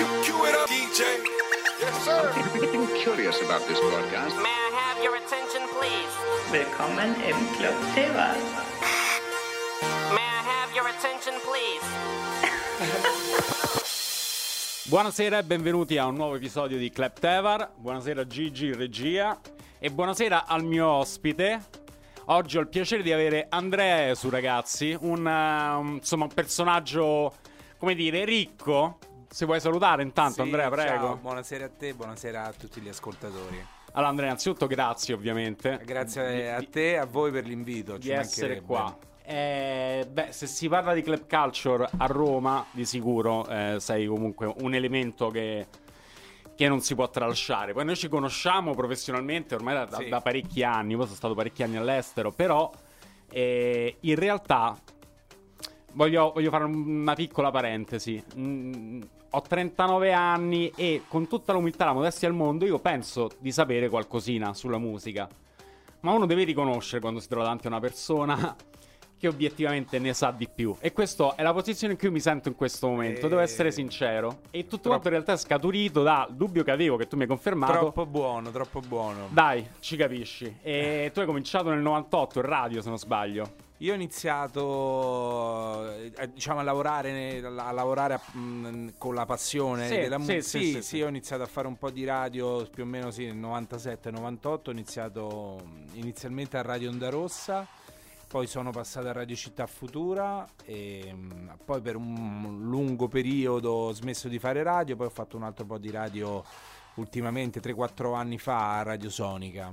Cue it up, DJ. Yes, sir. I'm curious about this broadcast. May I have your attention, please? Willkommen im Club Tevar. May I have your attention, please? Buonasera e benvenuti a un nuovo episodio di Club Tevar. Buonasera Gigi regia e buonasera al mio ospite. Oggi ho il piacere di avere Andrea Esu, ragazzi, un, un- insomma, un personaggio, come dire, ricco. Se vuoi salutare intanto, Sì, Andrea, prego. ciao, buonasera a te, buonasera a tutti gli ascoltatori. Allora, Andrea, innanzitutto grazie, ovviamente. Grazie di- a te e a voi per l'invito. di essere qua. Eh, beh, se si parla di club culture a Roma, di sicuro eh, sei comunque un elemento che, che non si può tralasciare. Poi noi ci conosciamo professionalmente ormai da, da- Sì. da parecchi anni, poi sono stato parecchi anni all'estero, però eh, in realtà voglio, voglio fare una piccola parentesi. Mm, ho 39 anni e con tutta l'umiltà e la modestia del mondo io penso di sapere qualcosina sulla musica. Ma uno deve riconoscere quando si trova davanti a una persona che obiettivamente ne sa di più. E questa è la posizione in cui mi sento in questo momento, Eh, devo essere sincero. E tutto troppo- quanto in realtà è scaturito dal dubbio che avevo, che tu mi hai confermato. Troppo buono, troppo buono. Dai, ci capisci. E tu hai cominciato nel 98 in radio, se non sbaglio. Io ho iniziato eh, diciamo a lavorare, a lavorare mh, con la passione Sì, della musica. sì, Sì, sì, sì, ho iniziato a fare un po' di radio più o meno sì, nel 97-98. Ho iniziato mh, inizialmente a Radio Onda Rossa, poi sono passato a Radio Città Futura e mh, poi per un lungo periodo ho smesso di fare radio, poi ho fatto un altro po' di radio ultimamente 3-4 anni fa a Radio Sonica.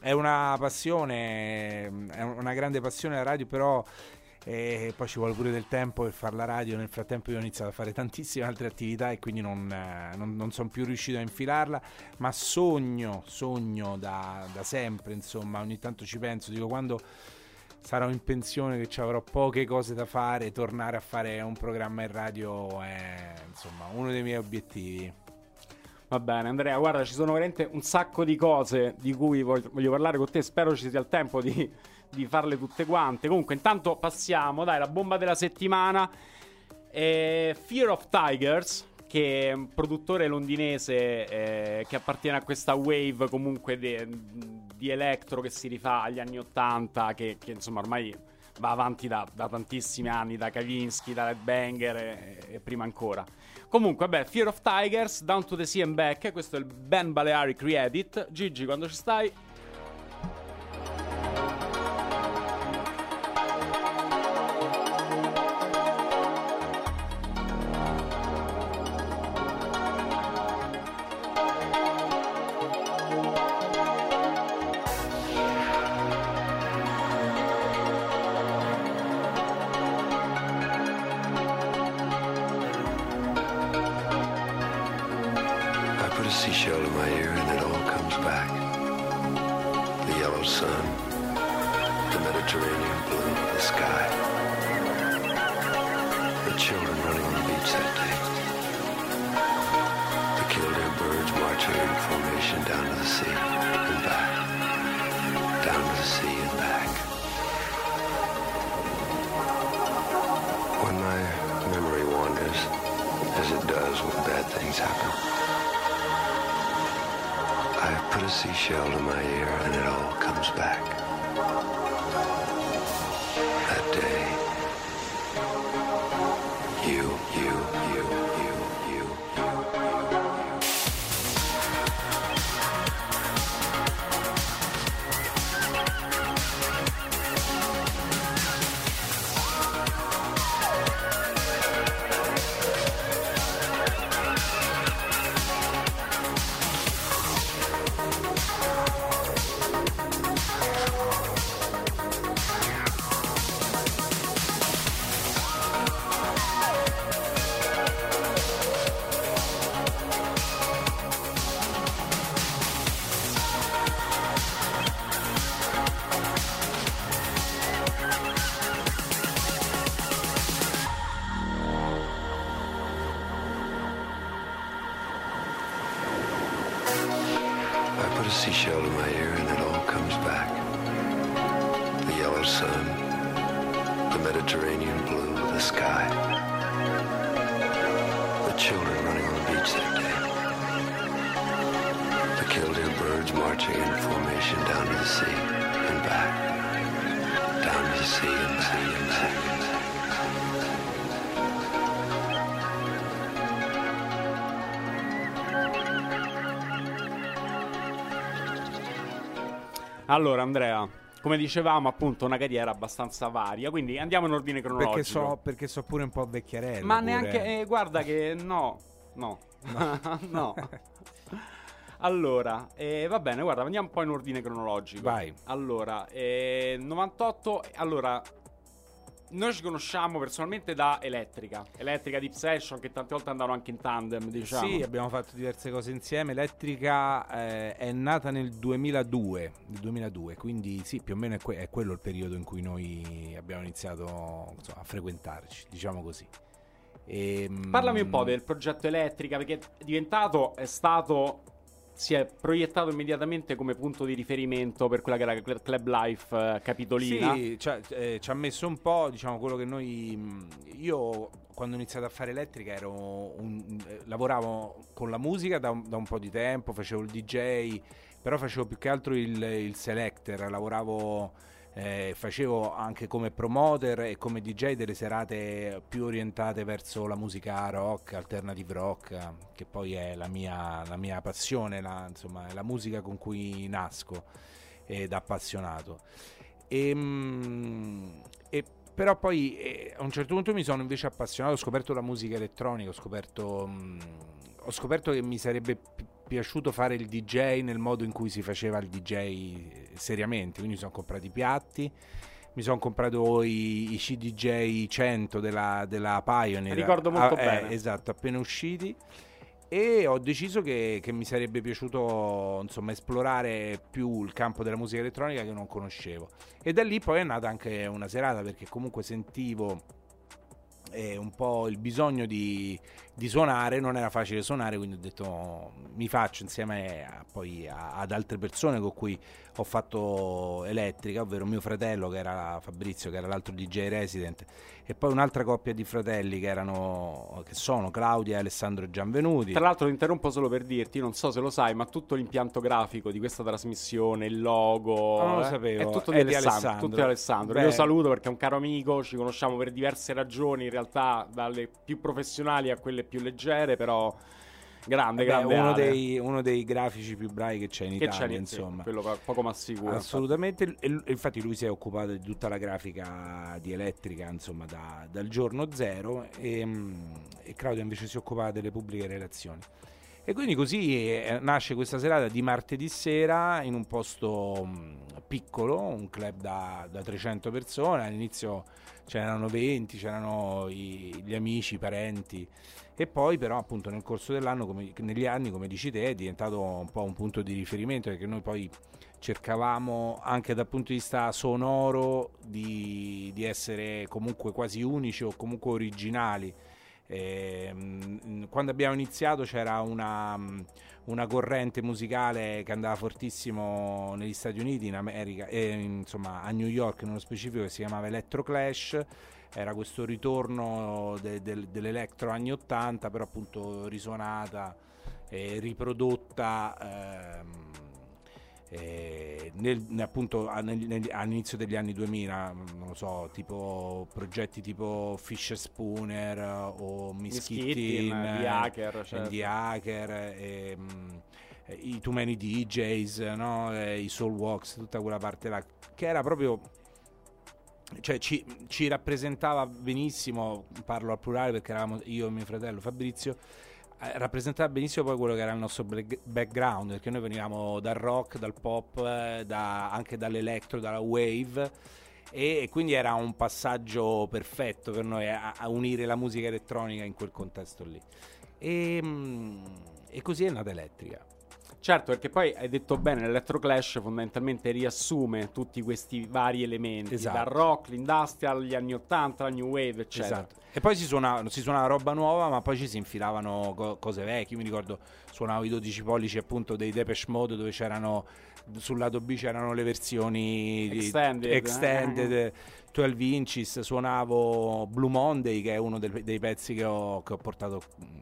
È una passione, è una grande passione la radio, però eh, poi ci vuole pure del tempo per fare la radio. Nel frattempo io ho iniziato a fare tantissime altre attività e quindi non, eh, non- non sono più riuscito a infilarla, ma sogno, sogno da, da sempre, insomma, ogni tanto ci penso, dico quando sarò in pensione che ci avrò poche cose da fare, tornare a fare un programma in radio è insomma uno dei miei obiettivi. Va bene, Andrea, guarda, ci sono veramente un sacco di cose di cui voglio, parlare con te. Spero ci sia il tempo di, di farle tutte quante. Comunque, intanto passiamo, dai, la bomba della settimana. Eh, Fear of Tigers, che è un produttore londinese eh, che appartiene a questa wave comunque de- di electro che si rifà agli anni 80, che, che, insomma ormai va avanti da, da tantissimi anni, da Kavinsky, da Red Banger e, e prima ancora. Comunque, vabbè, Fear of Tigers, Down to the Sea and Back, questo è il Ben Balearic Re-Edit. Gigi, quando ci stai? A seashell in my ear and it all comes back. Allora, Andrea, come dicevamo, appunto, una carriera abbastanza varia. Quindi andiamo in ordine cronologico. Perché so, perché so pure un po' vecchiarello. Ma pure. neanche. eh, guarda che no, no, no. Allora, eh, va bene, guarda, andiamo un po' in ordine cronologico. Vai. Allora, eh, 98. Allora, noi ci conosciamo personalmente da Elettrica. Elettrica Deep Session, che tante volte andavano anche in tandem, diciamo. Sì, abbiamo fatto diverse cose insieme. Elettrica eh, è nata nel 2002, nel 2002, quindi sì, più o meno è, que- è quello il periodo in cui noi abbiamo iniziato insomma, a frequentarci, diciamo così. Ehm, Parlami un po' del progetto Elettrica, perché è diventato, è stato, si è proiettato immediatamente come punto di riferimento per quella che era Cl- Club Life eh, Capitolina. Sì, cioè, eh, ci ha messo un po', diciamo, quello che noi... mh, Io quando ho iniziato a fare elettrica ero un- eh, lavoravo con la musica da un, da un po' di tempo, facevo il DJ, però facevo più che altro il, il selector, lavoravo... eh, facevo anche come promoter e come DJ delle serate più orientate verso la musica rock, alternative rock, che poi è la mia, la mia passione, la, insomma, è la musica con cui nasco ed appassionato. E, mm, e però poi eh, a un certo punto mi sono invece appassionato, ho scoperto la musica elettronica, ho scoperto, mm, ho scoperto che mi sarebbe pi- piaciuto fare il DJ nel modo in cui si faceva il DJ seriamente, quindi mi sono comprato i piatti, mi sono comprato i, i CDJ 100 della, della Pioneer. Ricordo molto Ah, eh, bene. esatto, appena usciti e ho deciso che, che mi sarebbe piaciuto insomma esplorare più il campo della musica elettronica che non conoscevo e da lì poi è nata anche una serata perché comunque sentivo eh, un po' il bisogno di, di suonare non era facile suonare quindi ho detto "Oh, mi faccio insieme a- poi a- ad altre persone con cui ho fatto elettrica ovvero mio fratello che era Fabrizio che era l'altro DJ resident e poi un'altra coppia di fratelli che erano che sono Claudia e Alessandro Gianvenuti Tra l'altro interrompo solo per dirti, non so se lo sai, ma tutto l'impianto grafico di questa trasmissione, il logo, Non lo eh, sapevo, è tutto è di di Alessandro. Alessandro. tutto di Alessandro. Beh. Io saluto perché è un caro amico, ci conosciamo per diverse ragioni, in realtà dalle più professionali a quelle più leggere, però grande, Beh, grande uno, dei, uno dei grafici più bravi che c'è in che Italia c'è insomma. quello po- poco ma sicuro. Assolutamente, e infatti lui si è occupato di tutta la grafica di elettrica, insomma, da- dal giorno zero e, mm, e Claudia invece si occupava delle pubbliche relazioni. E quindi così eh, nasce questa serata di martedì sera in un posto mm, piccolo, un club da, da 300 persone, all'inizio c'erano 20, c'erano i- gli amici, i parenti e poi però appunto nel corso dell'anno, come, negli anni come dici te, è diventato un po' un punto di riferimento perché noi poi cercavamo anche dal punto di vista sonoro di, di essere comunque quasi unici o comunque originali. Ehm, quando abbiamo iniziato c'era una, una corrente musicale che andava fortissimo negli Stati Uniti, in America, e insomma a New York nello specifico che si chiamava Electro Clash era questo ritorno de- del- dell'electro anni 80 però appunto risuonata e riprodotta ehm, eh, nel- appunto nel- all'inizio degli anni 2000 non lo so tipo progetti tipo Fisher Spooner o Miskittin, The Hacker, certo. The Hacker ehm, eh, i Too Many DJs no? Eh, i Soul Walks tutta quella parte là che era proprio cioè ci, ci rappresentava benissimo, parlo al plurale perché eravamo io e mio fratello Fabrizio, eh, rappresentava benissimo poi quello che era il nostro background, perché noi venivamo dal rock, dal pop, eh, da- anche dall'electro, dalla wave e, quindi era un passaggio perfetto per noi a, a unire la musica elettronica in quel contesto lì. E, mm, e così è nata Elettrica. Certo, perché poi hai detto bene, l'Electro Clash fondamentalmente riassume tutti questi vari elementi, Esatto. dal rock, l'industrial, gli anni 80, la new wave, eccetera. Esatto. E poi si suonava, si suonava roba nuova, ma poi ci si infilavano co- cose vecchie. Io mi ricordo suonavo i 12 pollici appunto dei Depeche Mode dove c'erano sul lato B c'erano le versioni di- Extended, eh. Extended 12 inches, suonavo Blue Monday che è uno del- dei pezzi che ho, che ho portato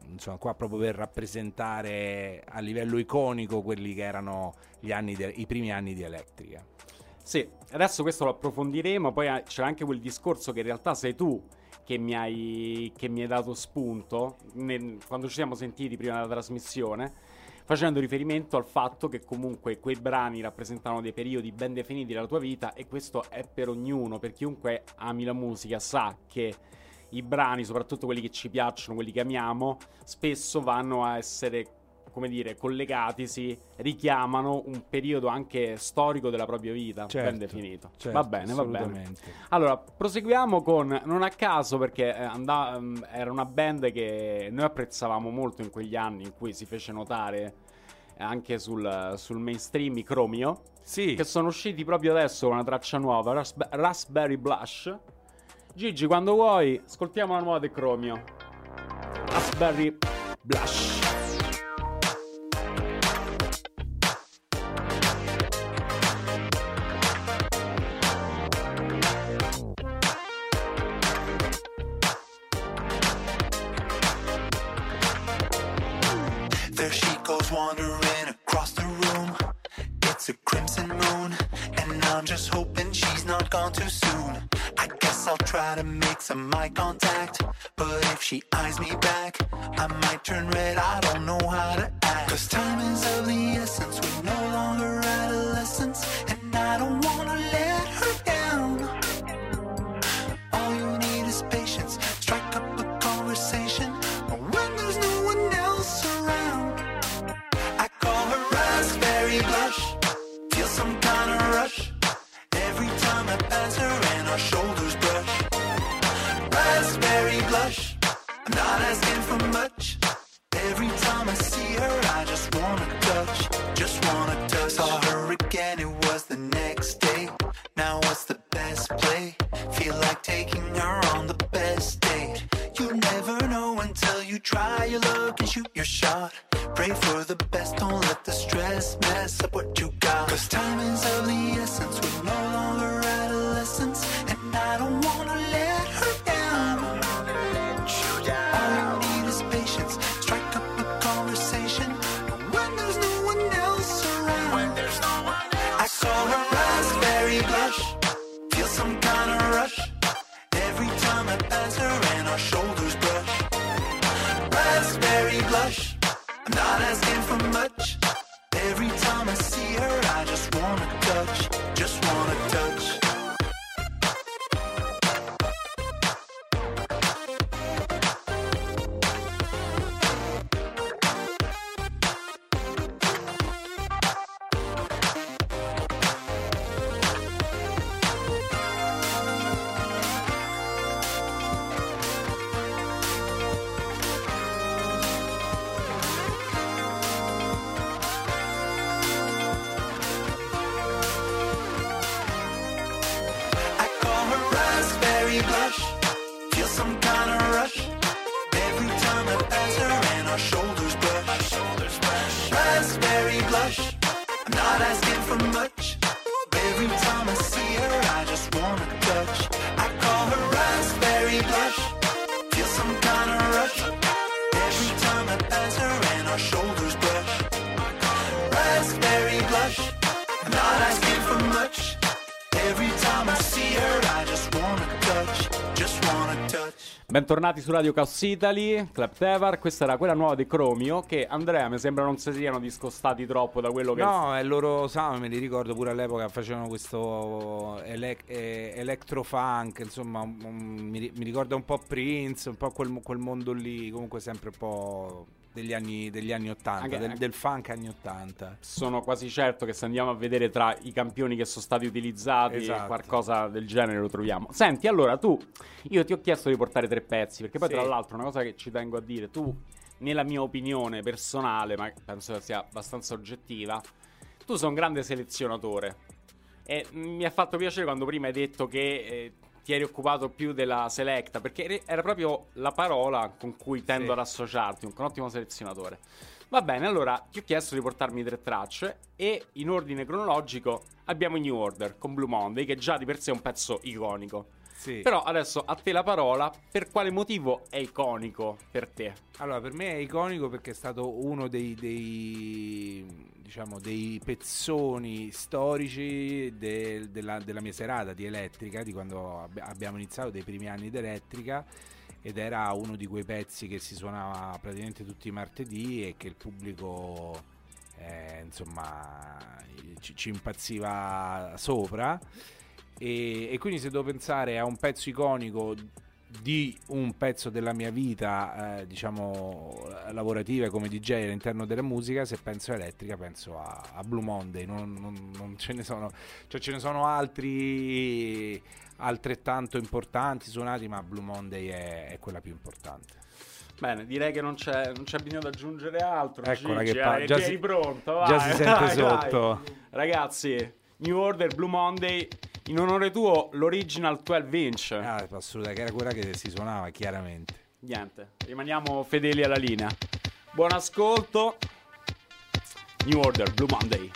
insomma, qua proprio per rappresentare a livello iconico quelli che erano de- i primi anni di Electrica. Sì, adesso questo lo approfondiremo, poi eh, c'è anche quel discorso che in realtà sei tu che mi hai, che mi hai dato spunto nel- quando ci siamo sentiti prima della trasmissione, facendo riferimento al fatto che comunque quei brani rappresentano dei periodi ben definiti della tua vita e questo è per ognuno, per chiunque ami la musica sa che i brani, soprattutto quelli che ci piacciono, quelli che amiamo, spesso vanno a essere come dire, collegatisi, richiamano un periodo anche storico della propria vita, Certo, ben definito. certo, va bene, va bene. Allora, proseguiamo con Non a caso perché eh, anda- mm, era una band che noi apprezzavamo molto in quegli anni in cui si fece notare anche sul, sul mainstream i Chromio, Sì, che sono usciti proprio adesso con una traccia nuova, Rasp- Raspberry Blush. Gigi, quando vuoi, ascoltiamo la nuova di Chromio. Raspberry Blush. Moon, and I'm just hoping she's not gone too soon. I guess I'll try to make some eye contact, but if she eyes me back, I might turn red. I don't know how to act. Cause time is of the essence, we're no longer adolescents, and I don't wanna let her down. Try your luck and shoot your shot. Pray for the best, don't let the stress mess up what you got. Cause time is of the essence, we're no longer adolescents, raspberry Bentornati su Radio Chaos Italy, Club Tevar. Questa era quella nuova di Chromio. Che Andrea mi sembra non si siano discostati troppo da quello che. No, è loro sound, me li ricordo pure all'epoca facevano questo ele- eh, electrofunk, insomma, mi, mi ricorda un po' Prince, un po' quel, quel mondo lì, comunque sempre un po' degli anni, degli anni 80, Anche- del, del funk anni 80. Sono quasi certo che se andiamo a vedere tra i campioni che sono stati utilizzati, Esatto. qualcosa del genere lo troviamo. Senti, allora tu, io ti ho chiesto di portare tre pezzi, perché poi Sì. tra l'altro una cosa che ci tengo a dire, tu, nella mia opinione personale, ma penso che sia abbastanza oggettiva, tu sei un grande selezionatore. E mi ha fatto piacere quando prima hai detto che eh, ti eri occupato più della selecta, perché era proprio la parola con cui tendo Sì. ad associarti, un ottimo selezionatore. Va bene, allora ti ho chiesto di portarmi tre tracce e in ordine cronologico abbiamo New Order con Blue Monday, che già di per sé è un pezzo iconico. Sì. Però adesso a te la parola, per quale motivo è iconico per te? Allora, per me è iconico perché è stato uno dei, dei, diciamo, dei pezzoni storici del- della, della mia serata di elettrica, di quando abbi- abbiamo iniziato, dei primi anni di elettrica. Ed era uno di quei pezzi che si suonava praticamente tutti i martedì e che il pubblico, eh, insomma, ci, ci impazziva sopra. E, e quindi se devo pensare a un pezzo iconico di un pezzo della mia vita, eh, diciamo, lavorativa come DJ all'interno della musica, se penso a elettrica penso a, a Blue Monday, non, non- non ce ne sono, cioè ce ne sono altri altrettanto importanti suonati, ma Blue Monday è, è quella più importante. Bene, direi che non c'è, non c'è bisogno di aggiungere altro. Eccola Gigi, che pa- eh, già tieni si- pronto, già vai, si sente vai, vai. sotto. Ragazzi, New Order, Blue Monday, in onore tuo, l'original 12 inch. Ah, assolutamente, che era quella che si suonava chiaramente. Niente, rimaniamo fedeli alla linea. Buon ascolto. New Order, Blue Monday.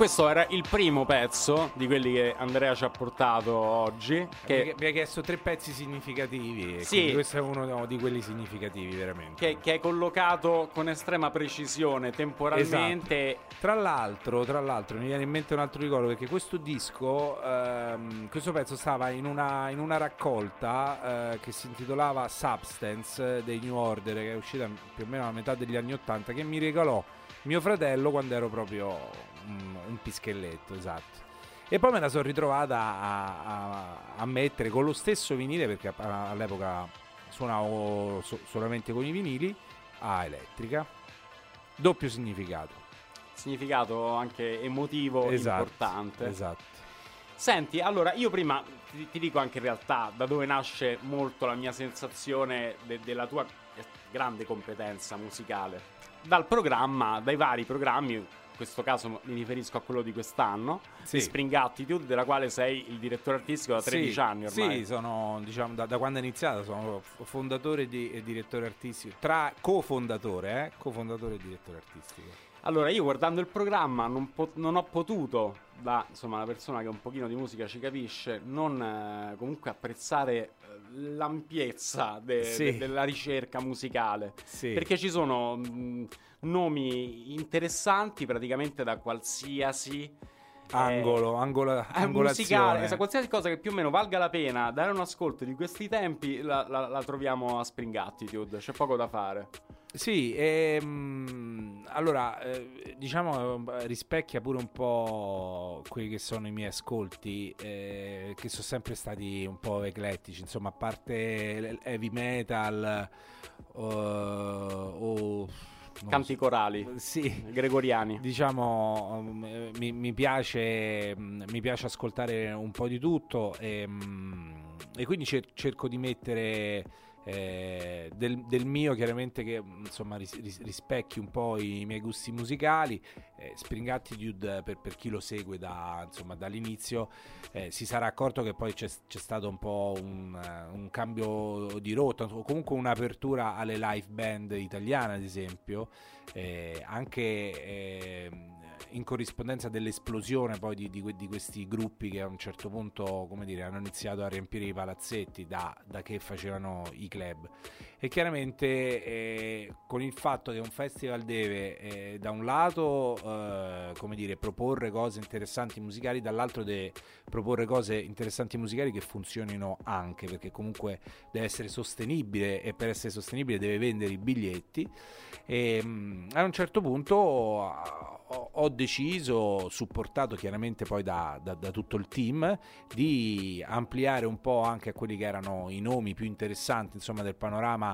Questo era il primo pezzo di quelli che Andrea ci ha portato oggi. Mi, Che, mi ha chiesto tre pezzi significativi. Sì. questo è uno di quelli significativi, veramente. che, che è collocato con estrema precisione temporalmente. Tra l'altro, tra l'altro, mi viene in mente un altro ricordo perché questo disco, ehm, questo pezzo stava in una, in una raccolta eh, che si intitolava Substance eh, dei New Order, che è uscita più o meno a metà degli anni Ottanta, che mi regalò mio fratello quando ero proprio un, un pischelletto, esatto. E poi me la sono ritrovata a, a- a mettere con lo stesso vinile, perché all'epoca suonavo so- solamente con i vinili, a elettrica. Doppio significato. Significato anche emotivo Esatto, importante. Esatto. Senti, allora io prima ti, ti dico anche in realtà da dove nasce molto la mia sensazione de- della tua grande competenza musicale. Dal programma, dai vari programmi, questo caso mi riferisco a quello di quest'anno, Sì. di Spring Attitude, della quale sei il direttore artistico da 13 Sì, anni ormai. Sì, sono, diciamo, da, da quando è iniziato sono fondatore di- e direttore artistico. Tra cofondatore, eh? Cofondatore e direttore artistico. Allora, io guardando il programma non, po- non ho potuto, da insomma una persona che un pochino di musica ci capisce, non eh, comunque apprezzare eh, l'ampiezza de- Sì. de- della ricerca musicale. Sì. Perché ci sono mh, nomi interessanti praticamente da qualsiasi Angolo, eh, angolazione. musicale, esatto, qualsiasi cosa che più o meno valga la pena dare un ascolto di questi tempi la, la- la troviamo a Spring Attitude, c'è poco da fare. Sì, ehm, allora eh, diciamo eh, rispecchia pure un po' quelli che sono i miei ascolti, eh, che sono sempre stati un po' eclettici, insomma, a parte heavy metal eh, o non Canti corali, so. Sì, gregoriani. diciamo um, eh, mi, mi piace mm, mi piace ascoltare un po' di tutto e, mm, e quindi cer- cerco di mettere eh, del, del mio chiaramente che mm, insomma ris- ris- rispecchi un po' i miei gusti musicali. Eh, Spring Attitude per, per chi lo segue da, insomma, dall'inizio eh, si sarà accorto che poi c'è, c'è stato un po' un, eh, un cambio di rotta o comunque un'apertura alle live band italiane ad esempio. Eh, anche ehm, in corrispondenza dell'esplosione poi di, di di questi gruppi che a un certo punto dire, hanno iniziato a riempire i palazzetti da, da che facevano i club e chiaramente eh, con il fatto che un festival deve eh, da un lato eh, come dire, proporre cose interessanti musicali dall'altro deve proporre cose interessanti musicali che funzionino anche perché comunque deve essere sostenibile e per essere sostenibile deve vendere i biglietti. E mm, a un certo punto ho, ho deciso, supportato chiaramente poi da, da- da tutto il team, di ampliare un po' anche a quelli che erano i nomi più interessanti insomma del panorama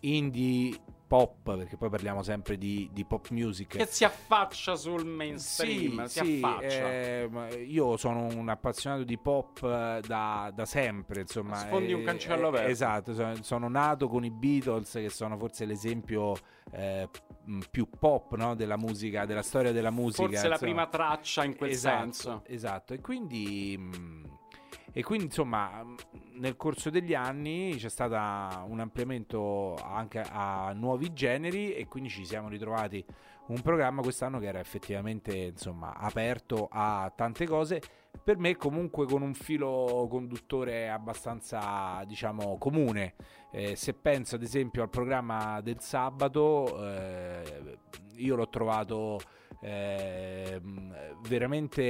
indie pop, perché poi parliamo sempre di, di pop music. Che si affaccia sul mainstream, si sì, affaccia. eh, io sono un appassionato di pop eh, da, da sempre, insomma. Sfondi un eh, cancello eh, aperto. Esatto, sono, sono nato con i Beatles, che sono forse l'esempio eh, più pop no, della musica, della storia della musica. Forse la insomma. prima traccia in quel esatto, senso. Esatto, e quindi, mh, e quindi insomma nel corso degli anni c'è stato un ampliamento anche a nuovi generi e quindi ci siamo ritrovati un programma quest'anno che era effettivamente insomma aperto a tante cose. Per me comunque con un filo conduttore abbastanza diciamo comune. Eh, se penso ad esempio al programma del sabato eh, io l'ho trovato ehm, veramente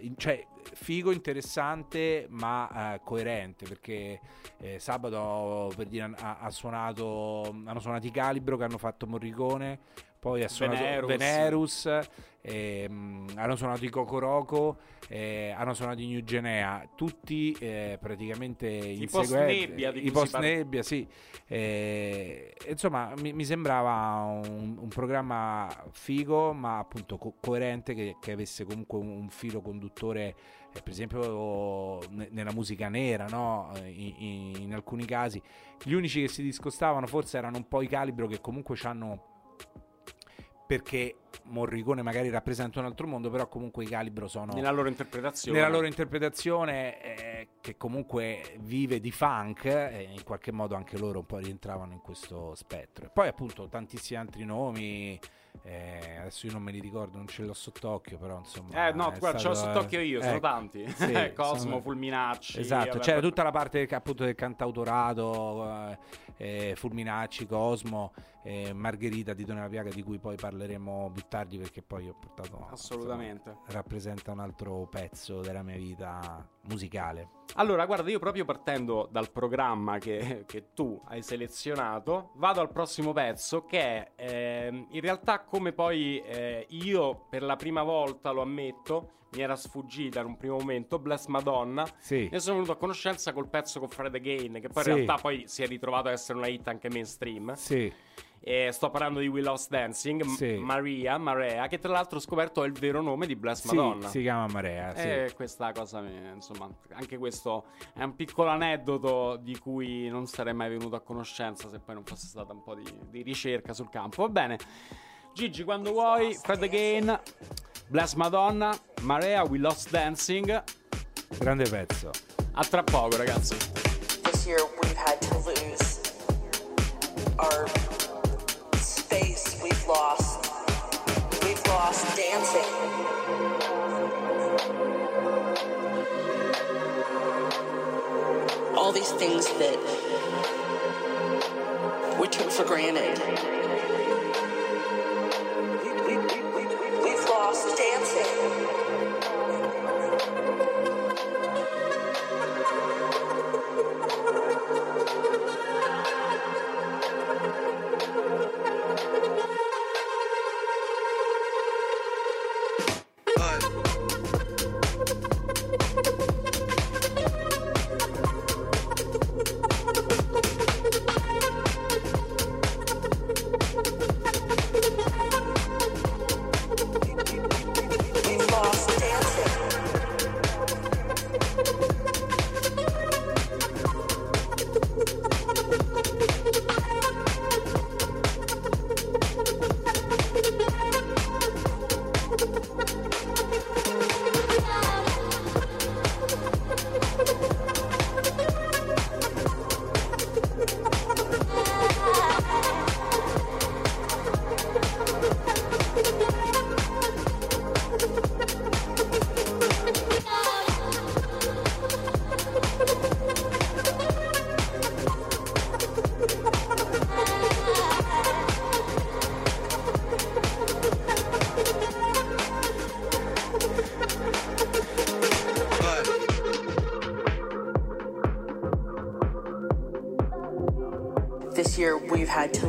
in- cioè, figo, interessante ma eh, coerente perché eh, sabato per dire, ha, ha suonato hanno suonato i Calibro che hanno fatto Morricone poi ha suonato Venerus. Venerus, ehm, hanno suonato i Cocoroco eh, hanno suonato i New Genea tutti eh, praticamente in post nebbia i post nebbia sì. Eh, insomma mi, mi sembrava un, un programma figo ma appunto co- coerente che, che avesse comunque un, un filo conduttore eh, per esempio ne- nella musica nera no? Eh, in, in- in alcuni casi. Gli unici che si discostavano forse erano un po' i calibro che comunque hanno perché Morricone magari rappresenta un altro mondo però comunque i calibro sono Nella loro interpretazione. nella loro interpretazione eh, che comunque vive di funk e in qualche modo anche loro un po' rientravano in questo spettro e poi appunto tantissimi altri nomi Eh, adesso io non me li ricordo, non ce l'ho sott'occhio, però insomma. Eh no, guarda, ce l'ho stato, sott'occhio io, sono ecco, tanti. sì, Cosmo, sono- Fulminacci. Esatto, vabbè, c'era tutta la parte appunto del cantautorato, eh, eh, Fulminacci, Cosmo, eh, Margherita di Dona Piaga, di cui poi parleremo più tardi perché poi ho portato... Assolutamente. insomma, rappresenta un altro pezzo della mia vita musicale. Allora, guarda, io proprio partendo dal programma che, che tu hai selezionato, vado al prossimo pezzo che è ehm, in realtà come poi eh, io per la prima volta, lo ammetto, mi era sfuggita in un primo momento, Bless Madonna. Sì. Ne sono venuto a conoscenza col pezzo con Fred Again, che poi Sì. in realtà poi si è ritrovato a essere una hit anche mainstream. Sì, E sto parlando di We Lost Dancing, M- Sì. Maria, Marea, che tra l'altro ho scoperto è il vero nome di Bless sì, Madonna. si chiama Marea, sì. E questa cosa, insomma, anche questo è un piccolo aneddoto di cui non sarei mai venuto a conoscenza se poi non fosse stata un po' di, di ricerca sul campo. Va bene, Gigi, quando vuoi, Fred Again, Bless Madonna, Marea, We Lost Dancing. Grande pezzo. A tra poco, ragazzi. This year we've had to lose our lost. We've lost dancing. All these things that we took for granted. We- we- we- we- We've lost dancing.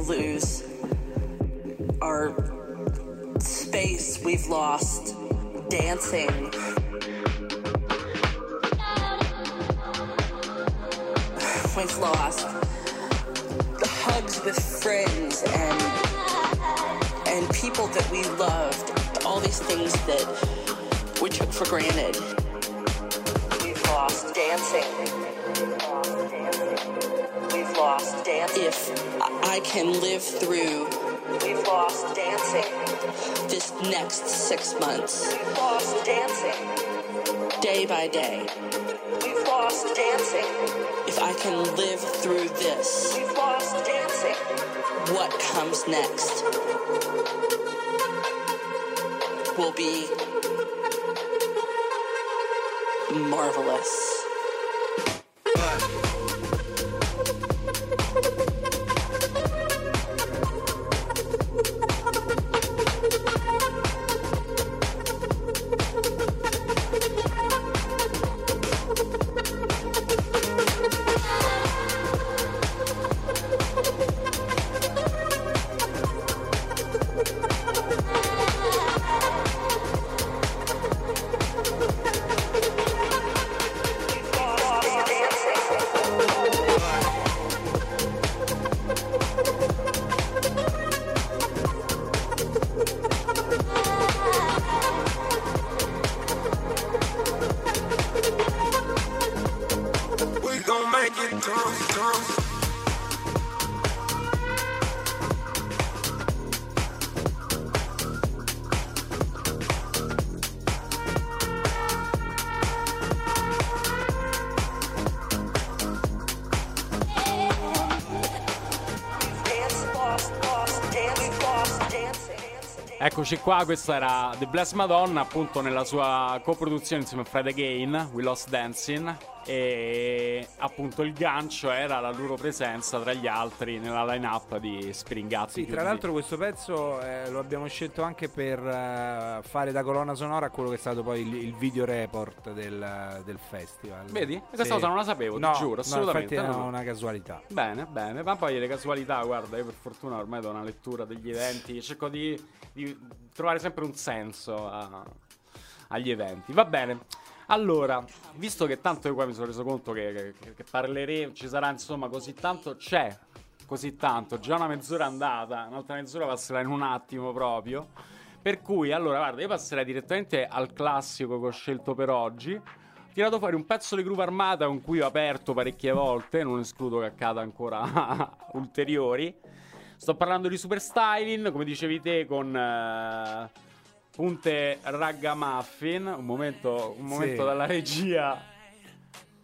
Lose we've lost dancing. If I can live through this, we've lost dancing. What comes next will be marvelous. Eccoci qua, questa era The Blessed Madonna, appunto nella sua coproduzione insieme a Fred Again, We Lost Dancing, e appunto il gancio era la loro presenza tra gli altri nella line-up di Springazzi. Sì, tra l'altro questo pezzo eh, lo abbiamo scelto anche per eh, fare da colonna sonora a quello che è stato poi il, il video report del, del festival. Vedi? Questa Sì. cosa non la sapevo, no, ti giuro, assolutamente. infatti no, è no. una casualità. Bene, bene, ma poi le casualità, guarda, io per fortuna ormai do una lettura degli eventi, cerco di, di trovare sempre un senso a- agli eventi. Va bene. Allora, visto che tanto io qua mi sono reso conto che, che, che parleremo, ci sarà insomma così tanto, c'è così tanto, già una mezz'ora andata, un'altra mezz'ora passerà in un attimo proprio. Per cui, allora, guarda, io passerei direttamente al classico che ho scelto per oggi. Ho tirato fuori un pezzo di Groove Armata con cui ho aperto parecchie volte, non escludo che accada ancora ulteriori. Sto parlando di Super Styling, come dicevi te, con eh, punte ragamuffin. Un momento, un momento Sì. dalla regia.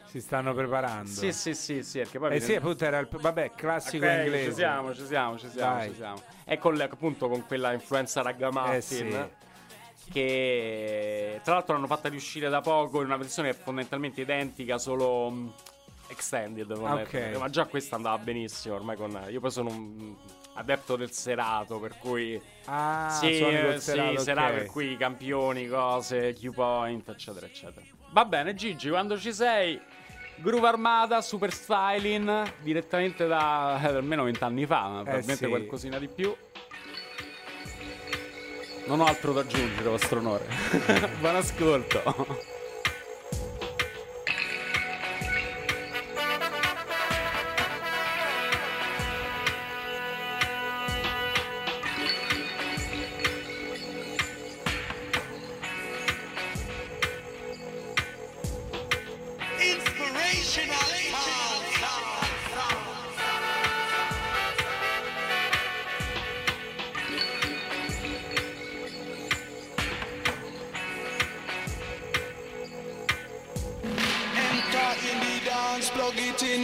Si stanno preparando. Sì, sì, sì, sì, perché poi Eh sì, appunto era il vabbè, classico Ok, inglese. Ci siamo, ci siamo, ci siamo, Vai. ci siamo. E con appunto con quella influenza ragamuffin. Eh sì. Che tra l'altro l'hanno fatta riuscire da poco in una versione fondamentalmente identica, solo mh, extended. fondamentalmente. Ok. Ma già questa andava benissimo. Ormai con. Io poi sono un adepto del serato, per cui. Ah, sì, eh, sì, serato, serato, per cui campioni, cose, Q point, eccetera, eccetera. Va bene, Gigi, quando ci sei. Groove Armata, Super Styling, direttamente da eh, almeno vent'anni fa, ma probabilmente sì. qualcosina di più. Non ho altro da aggiungere, vostro onore. Buon ascolto.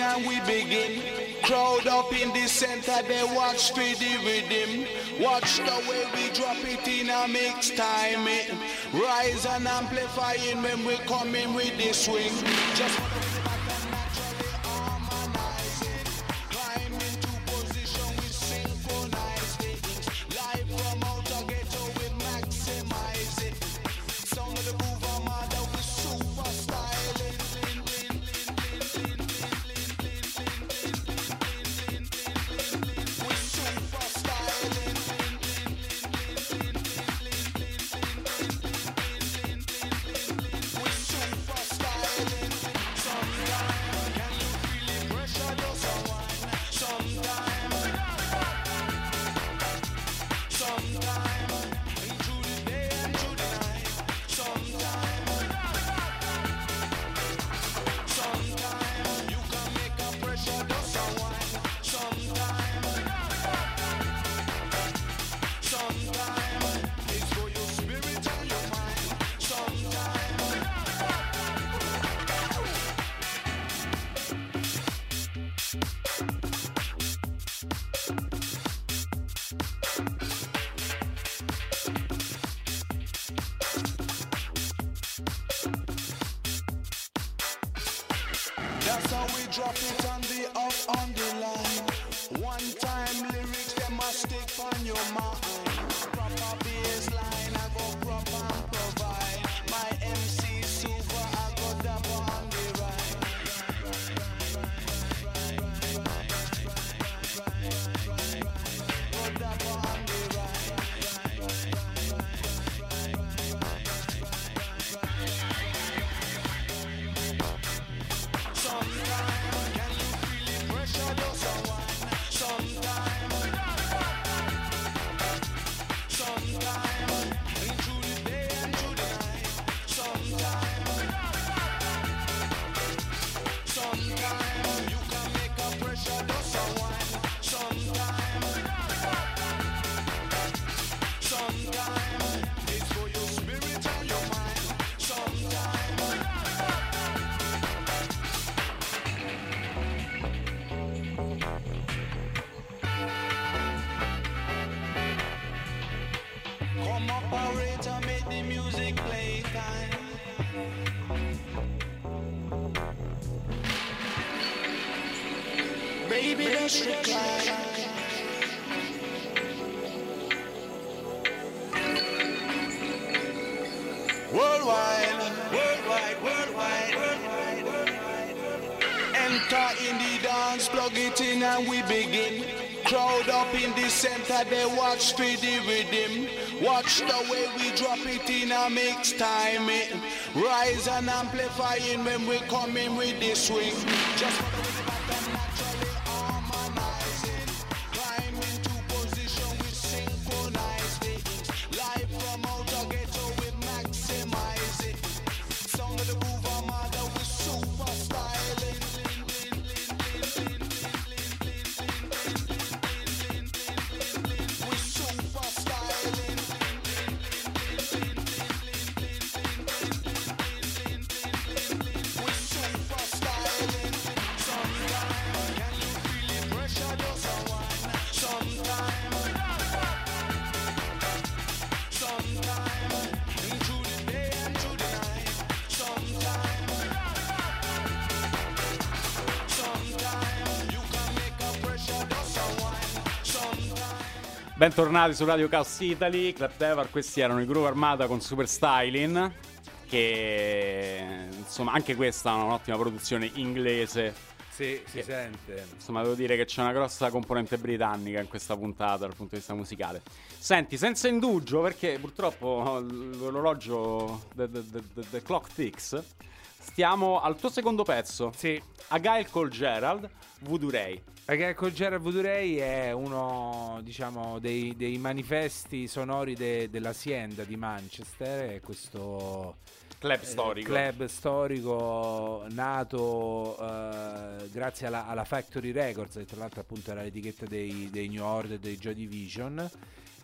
And we begin. Crowd up in the center, they watch for the rhythm. Watch the way we drop it in a mix time. It rise and amplifying when we come in with the swing. Just the they watch for the rhythm. Watch the way we drop it in a mix time. It rise and amplifying when we come in with the swing. Just Bentornati su Radio Chaos Italy, Club Tevar, questi erano i Groove Armata con Super Styling, che insomma anche questa è un'ottima produzione inglese. Sì, si sente. Insomma, devo dire che c'è una grossa componente britannica in questa puntata dal punto di vista musicale. Senti, senza indugio, perché purtroppo l'orologio The Clock Ticks, stiamo al tuo secondo pezzo. Sì. A Gail Cole Gerald, Voodoo Ray. Con Gerard Voodoo-Ray è uno diciamo, dei, dei manifesti sonori de- dell'azienda di Manchester, è questo Club eh, storico. club storico nato eh, grazie alla, alla Factory Records, che tra l'altro appunto era l'etichetta dei, dei New Order e dei Joy Division.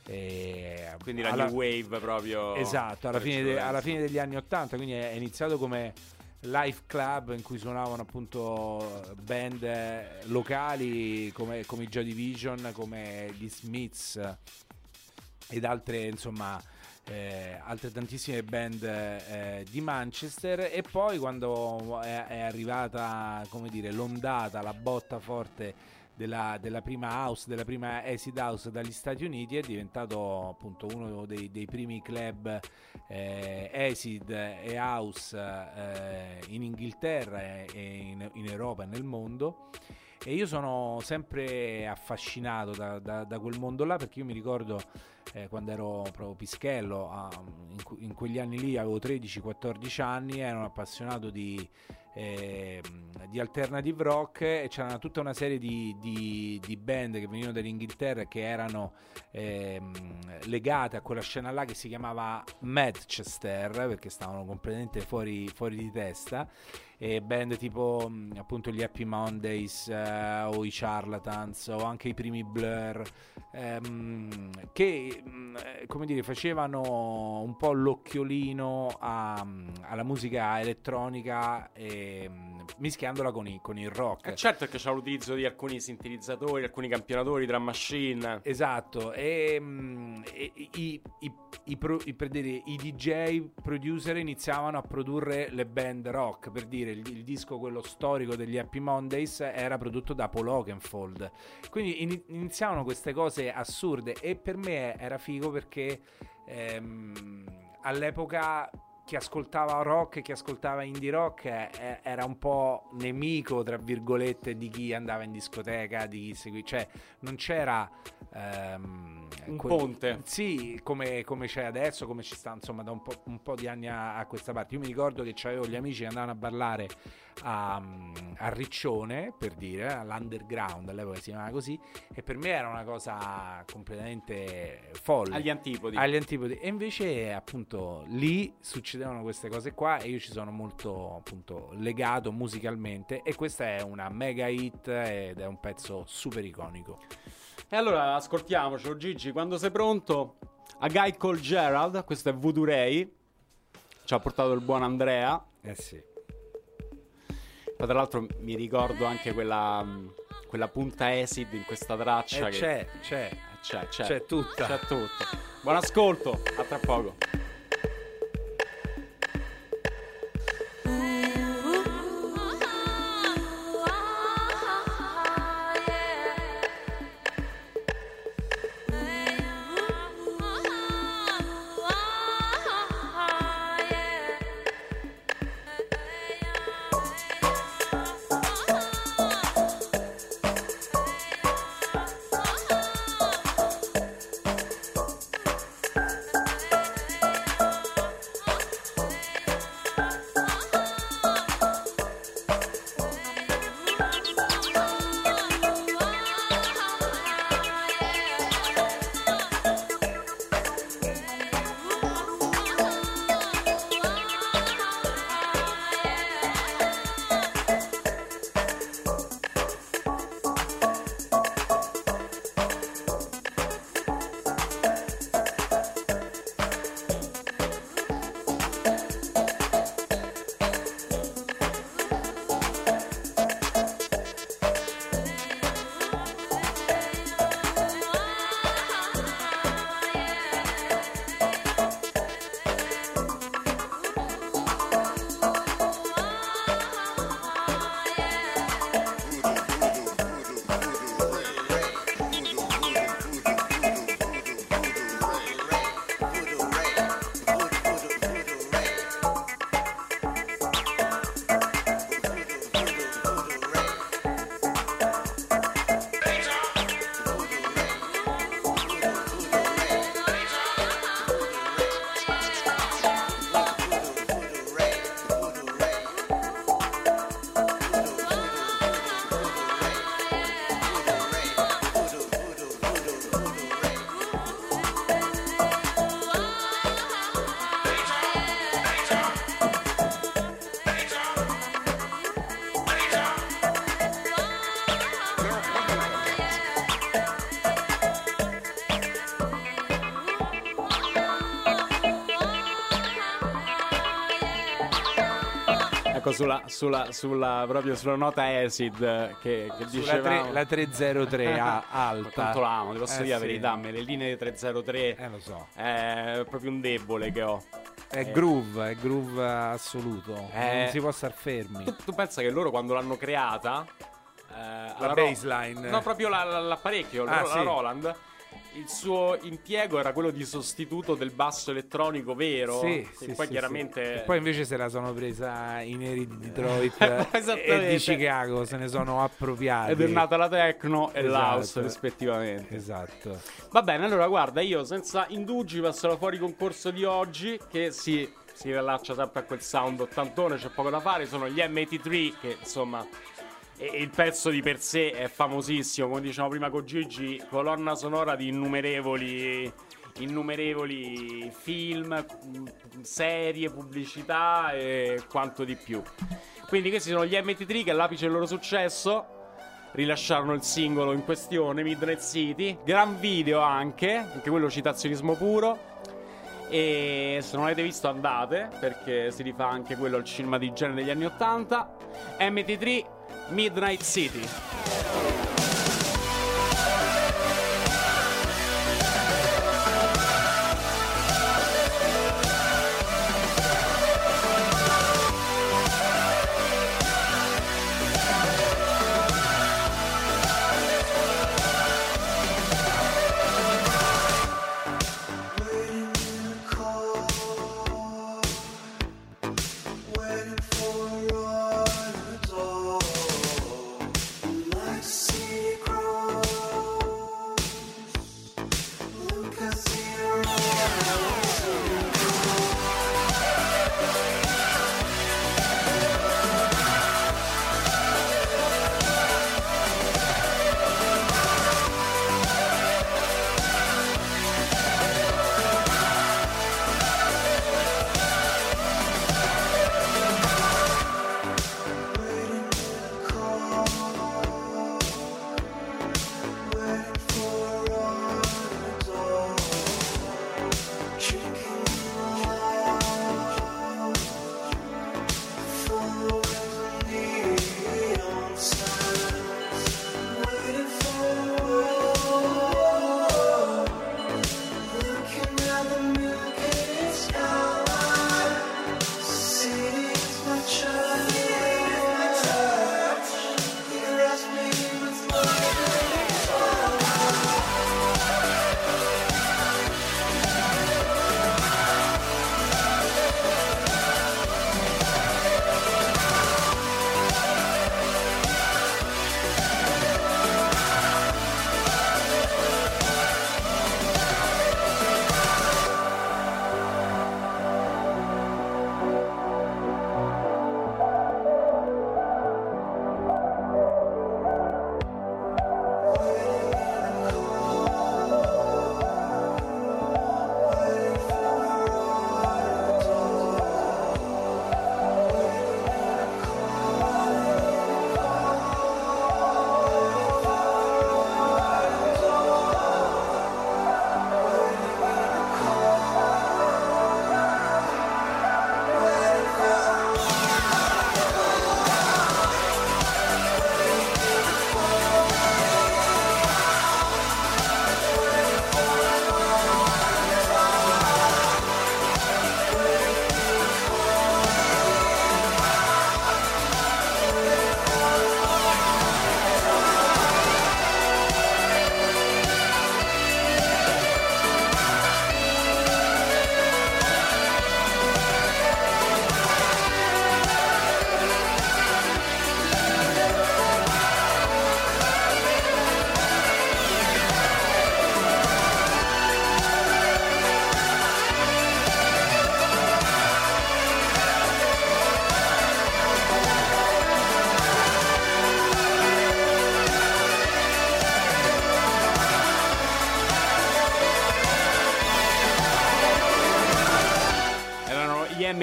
E Quindi la alla- new wave proprio. Esatto, alla fine, de- alla fine degli anni 80, quindi è iniziato come live club in cui suonavano appunto band locali come, come i Joy Division, come gli Smiths ed altre insomma eh, altre tantissime band eh, di Manchester. E poi quando è, è arrivata come dire l'ondata, la botta forte della, della prima house, della prima acid house dagli Stati Uniti è diventato appunto uno dei, dei primi club eh, acid e house eh, in Inghilterra e in, in Europa e nel mondo. E io sono sempre affascinato da, da- da quel mondo là perché io mi ricordo eh, quando ero proprio pischello, a- in, in quegli anni lì avevo 13-14 anni, ero un appassionato di, ehm, di alternative rock e c'era tutta una serie di, di- di band che venivano dall'Inghilterra che erano ehm, legate a quella scena là che si chiamava Manchester perché stavano completamente fuori, fuori di testa e band tipo mh, appunto gli Happy Mondays eh, o i Charlatans o anche i primi Blur ehm, che mh, eh, come dire facevano un po' l'occhiolino a- alla musica elettronica e, mischiandola con, i- con il rock Eh, certo che c'è l'utilizzo di alcuni sintetizzatori, alcuni campionatori, drum machine. Esatto, e, mm, e- i, i- i pro- per dire, i DJ producer iniziavano a produrre le band rock, per dire il, il disco quello storico degli Happy Mondays era prodotto da Paul Oakenfold, quindi ini- iniziavano queste cose assurde e per me era figo perché ehm, all'epoca chi ascoltava rock chi ascoltava indie rock eh, era un po' nemico, tra virgolette, di chi andava in discoteca, di chi seguiva, cioè non c'era ehm, Un quel- ponte. Sì, come, come c'è adesso, come ci sta insomma da un po', un po' di anni a, a questa parte. Io mi ricordo che avevo gli amici che andavano a ballare a, a Riccione, per dire, all'underground, all'epoca si chiamava così, e per me era una cosa completamente folle. Agli antipodi. Agli antipodi. E invece, appunto, lì succedevano queste cose qua e io ci sono molto, appunto, legato musicalmente. E questa è una mega hit ed è un pezzo super iconico. E allora ascoltiamocelo, Gigi, quando sei pronto. A Guy Called Gerald, questo è Voodoo Ray. Ci ha portato il buon Andrea. Eh sì. Ma tra l'altro mi ricordo anche quella, quella punta acid in questa traccia. Eh, che... c'è, c'è. C'è, c'è. C'è tutta. C'è tutto. Buon ascolto, a tra poco. Ecco, sulla, sulla, sulla, proprio sulla nota acid che, che tre- la 303 a- alta. Quanto la amo, ti posso Eh, dire la sì. verità, me le linee di 303 Eh, lo so. è proprio un debole che ho. È Eh, groove, è groove assoluto. Eh. Non si può star fermi. Tu, tu pensa che loro quando l'hanno creata eh, alla Ro- baseline. no proprio la- la- l'apparecchio Ah, la, sì. Roland il suo impiego era quello di sostituto del basso elettronico vero Sì, sì, poi sì, chiaramente sì. E poi invece se la sono presa i neri di Detroit e di Chicago, se ne sono appropriati. ed è nata la techno e Esatto. l'house rispettivamente Esatto. va bene allora guarda io senza indugi alla fuori concorso di oggi che si si rilaccia sempre a quel sound ottantone c'è poco da fare sono gli M83 che insomma Il pezzo di per sé è famosissimo, come dicevamo prima con Gigi, colonna sonora di innumerevoli, innumerevoli film, serie, pubblicità e quanto di più. Quindi questi sono gli MT3 che all'apice del loro successo rilasciarono il singolo in questione, Midnight City, gran video anche, anche quello citazionismo puro. E se non l'avete visto andate, perché si rifà anche quello al cinema di genere degli anni 80. MT3 Midnight City.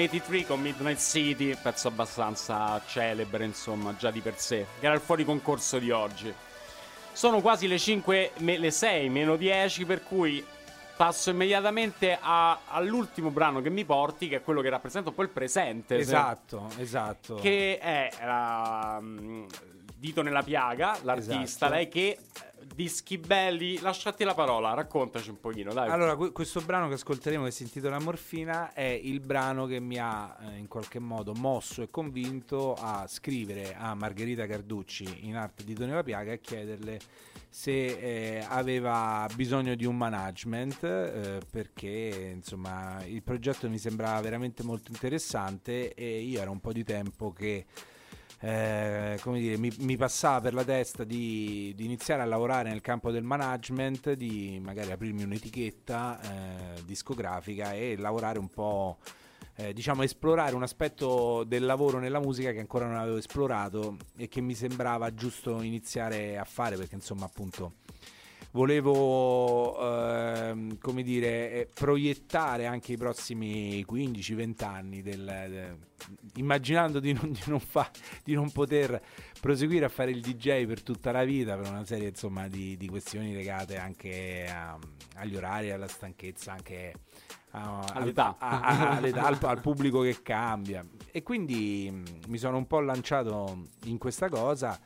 1983 con Midnight City, pezzo abbastanza celebre, insomma, già di per sé, che era il fuori concorso di oggi. Sono quasi le 5, le 6 meno 10, per cui passo immediatamente a, all'ultimo brano che mi porti, che è quello che rappresenta un po' il presente. Esatto, se... esatto. Che è la, Dito nella piaga, l'artista, esatto. lei che dischi belli, lasciati la parola, raccontaci un pochino, dai. Allora, que- questo brano che ascolteremo, che si intitola Morfina, è il brano che mi ha eh, in qualche modo mosso e convinto a scrivere a Margherita Carducci in arte di Tonio La Piaga e chiederle se eh, aveva bisogno di un management eh, perché insomma il progetto mi sembrava veramente molto interessante e io era un po' di tempo che eh, come dire, mi, mi passava per la testa di, di iniziare a lavorare nel campo del management, di magari aprirmi un'etichetta eh, discografica e lavorare un po', eh, diciamo, esplorare un aspetto del lavoro nella musica che ancora non avevo esplorato e che mi sembrava giusto iniziare a fare perché insomma appunto volevo ehm, come dire eh, proiettare anche i prossimi 15-20 anni del, de- immaginando di non, di, non fa- di non poter proseguire a fare il DJ per tutta la vita per una serie insomma di, di questioni legate anche a- agli orari alla stanchezza anche a- al- All'età. a- a- all'età, al, al pubblico che cambia e quindi mh, mi sono un po' lanciato in questa cosa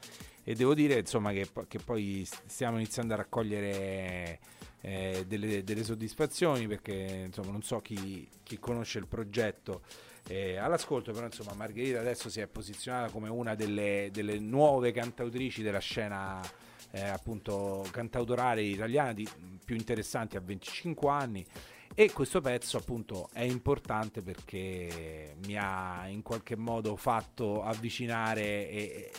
e devo dire insomma che, che poi st- stiamo iniziando a raccogliere eh, delle, delle soddisfazioni perché insomma non so chi, chi conosce il progetto eh, all'ascolto però insomma Margherita adesso si è posizionata come una delle, delle nuove cantautrici della scena eh, appunto cantautorale italiana di, più interessanti a 25 anni. E questo pezzo appunto è importante perché mi ha in qualche modo fatto avvicinare e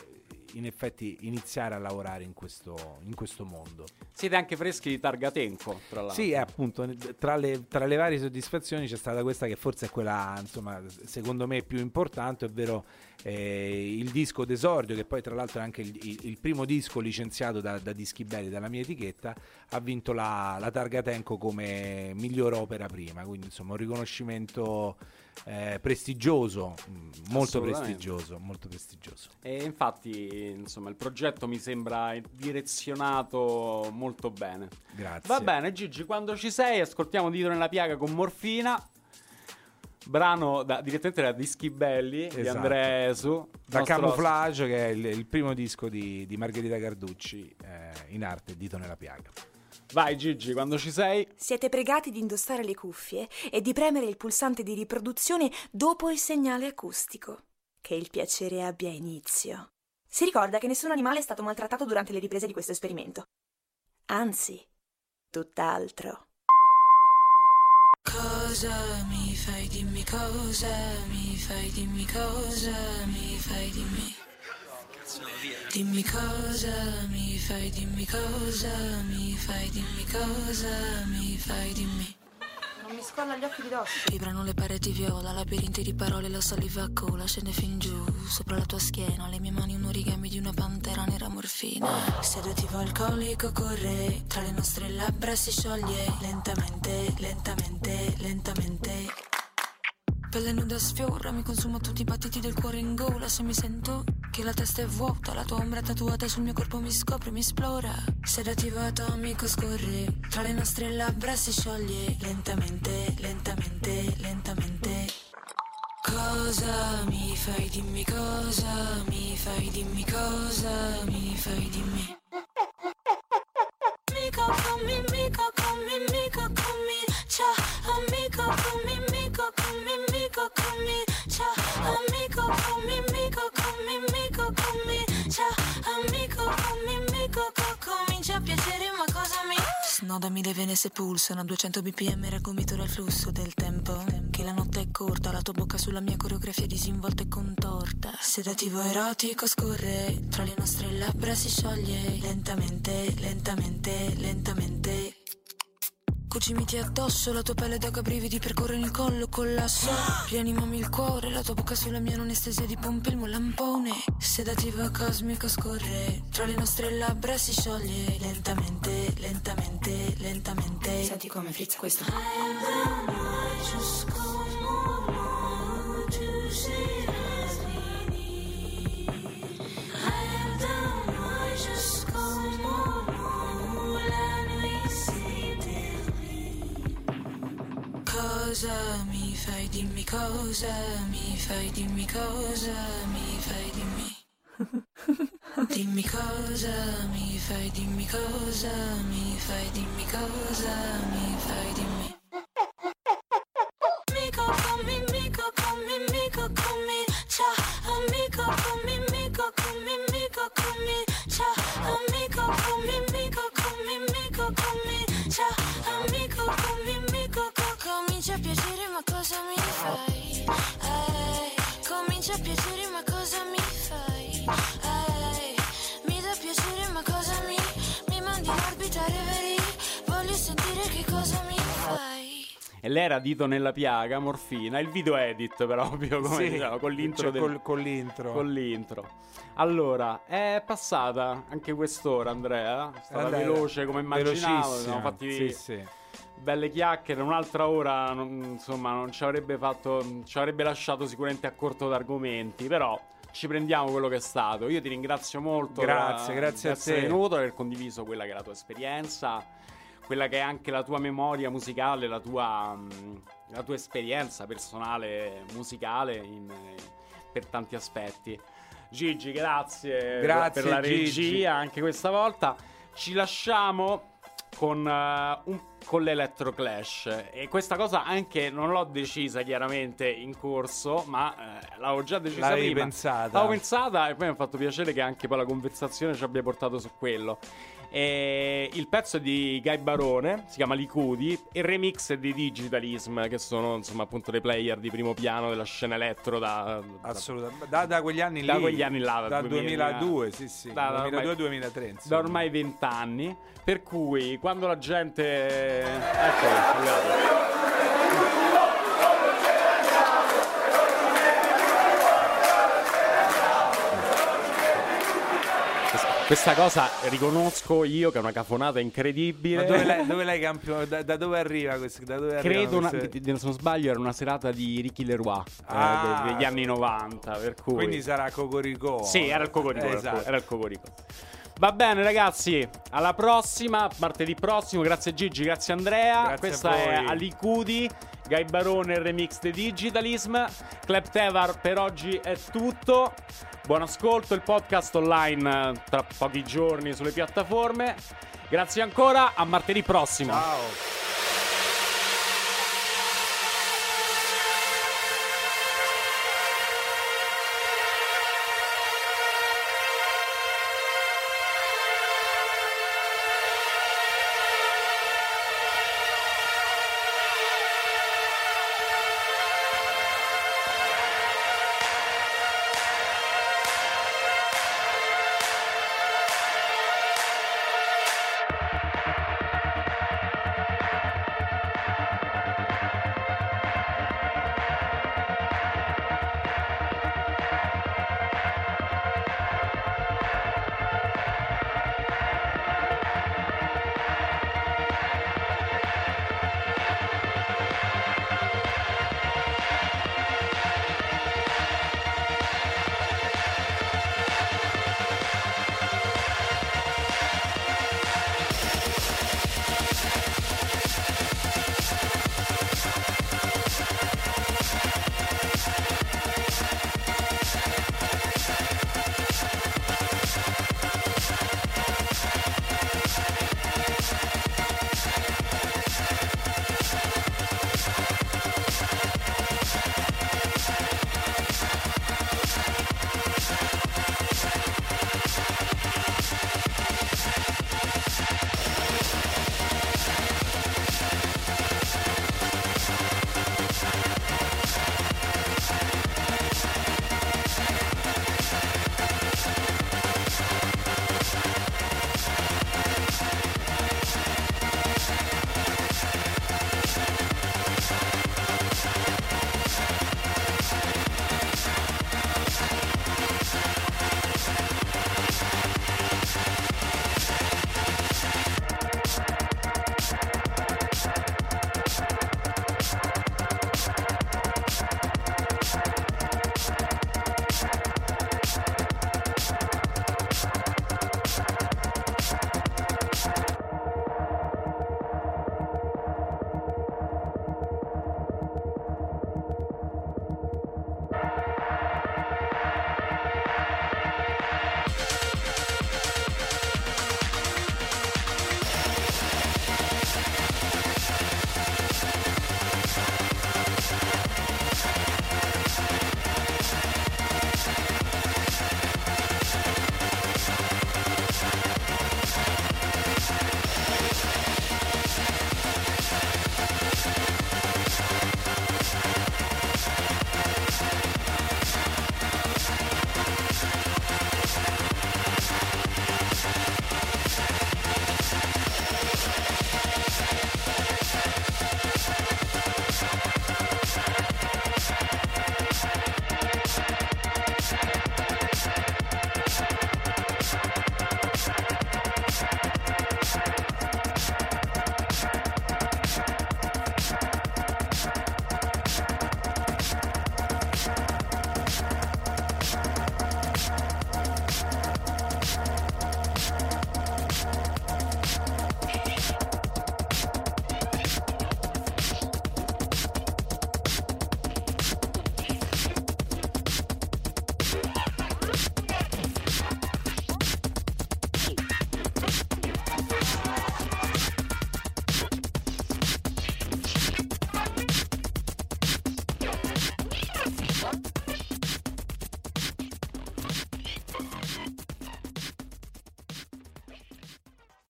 in effetti iniziare a lavorare in questo, in questo mondo. Siete anche freschi di Targatenco, tra l'altro. Sì, è appunto tra le, tra le varie soddisfazioni c'è stata questa che forse è quella, insomma, secondo me più importante, ovvero eh, il disco d'esordio, che poi tra l'altro è anche il, il- il primo disco licenziato da, da Dischi Belli, dalla mia etichetta, ha vinto la, la Targa Tenco come miglior opera prima, quindi insomma un riconoscimento eh, prestigioso, mh, molto prestigioso, molto prestigioso. E infatti, insomma, il progetto mi sembra direzionato molto bene. Grazie. Va bene, Gigi, quando ci sei, ascoltiamo Dito nella piaga con Morfina. Brano da- direttamente da Dischi Belli di Esatto. Andrea Esu. Da nostro Camouflage, che è il, il primo disco di, di Margherita Carducci eh, in arte Dito nella piaga. Vai, Gigi, quando ci sei. Siete pregati di indossare le cuffie e di premere il pulsante di riproduzione dopo il segnale acustico. Che il piacere abbia inizio. Si ricorda che nessun animale è stato maltrattato durante le riprese di questo esperimento. Anzi, tutt'altro. Cosa mi fai, dimmi cosa mi fai, dimmi cosa mi fai, dimmi. Dimmi cosa mi fai, dimmi cosa mi fai, dimmi cosa mi fai, dimmi. Mi scolla gli occhi di dosso. Vibrano le pareti viola, labirinti di parole, la saliva a cola, scende fin giù, sopra la tua schiena, le mie mani un origami di una pantera nera morfina. Sedativo alcolico corre, tra le nostre labbra si scioglie, lentamente, lentamente, lentamente. Pelle nuda sfiora, mi consuma tutti i battiti del cuore in gola. Se mi sento che la testa è vuota La tua ombra tatuata sul mio corpo mi scopre, mi esplora. Sedativo atomico scorre Tra le nostre labbra si scioglie. Lentamente, lentamente, lentamente. Cosa mi fai, dimmi cosa mi fai, dimmi cosa mi fai, dimmi. Amico come, amico Ciao, amico come, amico come, amico come Ciao, amico come, amico co- Comincia a piacere ma cosa mi Snodami le vene se pulsano a 200 bpm raggomitolo il flusso del tempo. Che la notte è corta, la tua bocca sulla mia coreografia disinvolta e contorta. Sedativo erotico scorre, tra le nostre labbra si scioglie. Lentamente, lentamente, lentamente Cucimiti addosso, la tua pelle da brividi percorre il collo, collasso Rianimami il cuore, la tua bocca sulla mia anestesia di pompe, il mio lampone Sedativo cosmico scorre, tra le nostre labbra si scioglie. Lentamente, lentamente, lentamente. Senti come frizza questo cosa, mi fai, dimmi cosa, mi fai, dimmi cosa, mi fai, dimmi. dimmi cosa, mi fai, dimmi cosa, mi fai, dimmi cosa, mi fai, dimmi. Ma cosa mi fai? Ehi, comincia a piacere ma cosa mi fai? Ehi, mi dà piacere ma cosa mi, mi mandi in orbita reverie, voglio sentire che cosa mi fai. E lei era dito nella piaga, morfina. Il video edit, proprio come Sì, diciamo, con l'intro. cioè, del- col- con l'intro. Con l'intro. Allora, è passata anche quest'ora, Andrea. È stata Andrea, veloce come immaginavo. velocissima. Siamo fatti Sì, sì. Belle chiacchiere. Un'altra ora, non- insomma, non ci avrebbe fatto. Ci avrebbe lasciato sicuramente a corto d'argomenti. Però ci prendiamo quello che è stato. Io ti ringrazio molto. Grazie, per- grazie per a essere te. venuto, aver condiviso quella che è la tua esperienza. Quella che è anche la tua memoria musicale, la tua, la tua esperienza personale musicale in- per tanti aspetti. Gigi, grazie, Grazie, per la Gigi. regia anche questa volta. Ci lasciamo con, eh, un- con l'Electro Clash. E questa cosa anche non l'ho decisa chiaramente in corso, ma eh, l'avevo già decisa L'avevi prima. pensata. L'avevo pensata e poi mi ha fatto piacere che anche poi la conversazione ci abbia portato su quello. E il pezzo è di Guy Barone, si chiama Licudi, e il remix è di Digitalism, che sono insomma appunto dei player di primo piano della scena elettro da, da- Assolutamente. Da, da quegli anni Da lì. quegli anni là, Dal 2000, 2002, sì, sì. da- da ormai- 2002-2003. da ormai vent'anni. Per cui quando la gente. Ecco, è Questa cosa riconosco io che è una cafonata incredibile. Ma dove lei, dove lei campione? Da, da dove arriva questo? Da dove arriva Credo, una, se non sbaglio, era una serata di Ricky Leroy eh, Ah. de- degli anni 90. Per cui... Quindi sarà Cocorico. Sì, era il Cocorico. Esatto. Era il Cocorico. Va bene, ragazzi. Alla prossima, martedì prossimo. Grazie Gigi, grazie Andrea. Grazie Questa è. Alicudi, Guy Barone, il remix di Digitalism. Club Tevar per oggi è tutto. Buon ascolto, il podcast online eh, tra pochi giorni sulle piattaforme. Grazie ancora, a martedì prossimo. Ciao.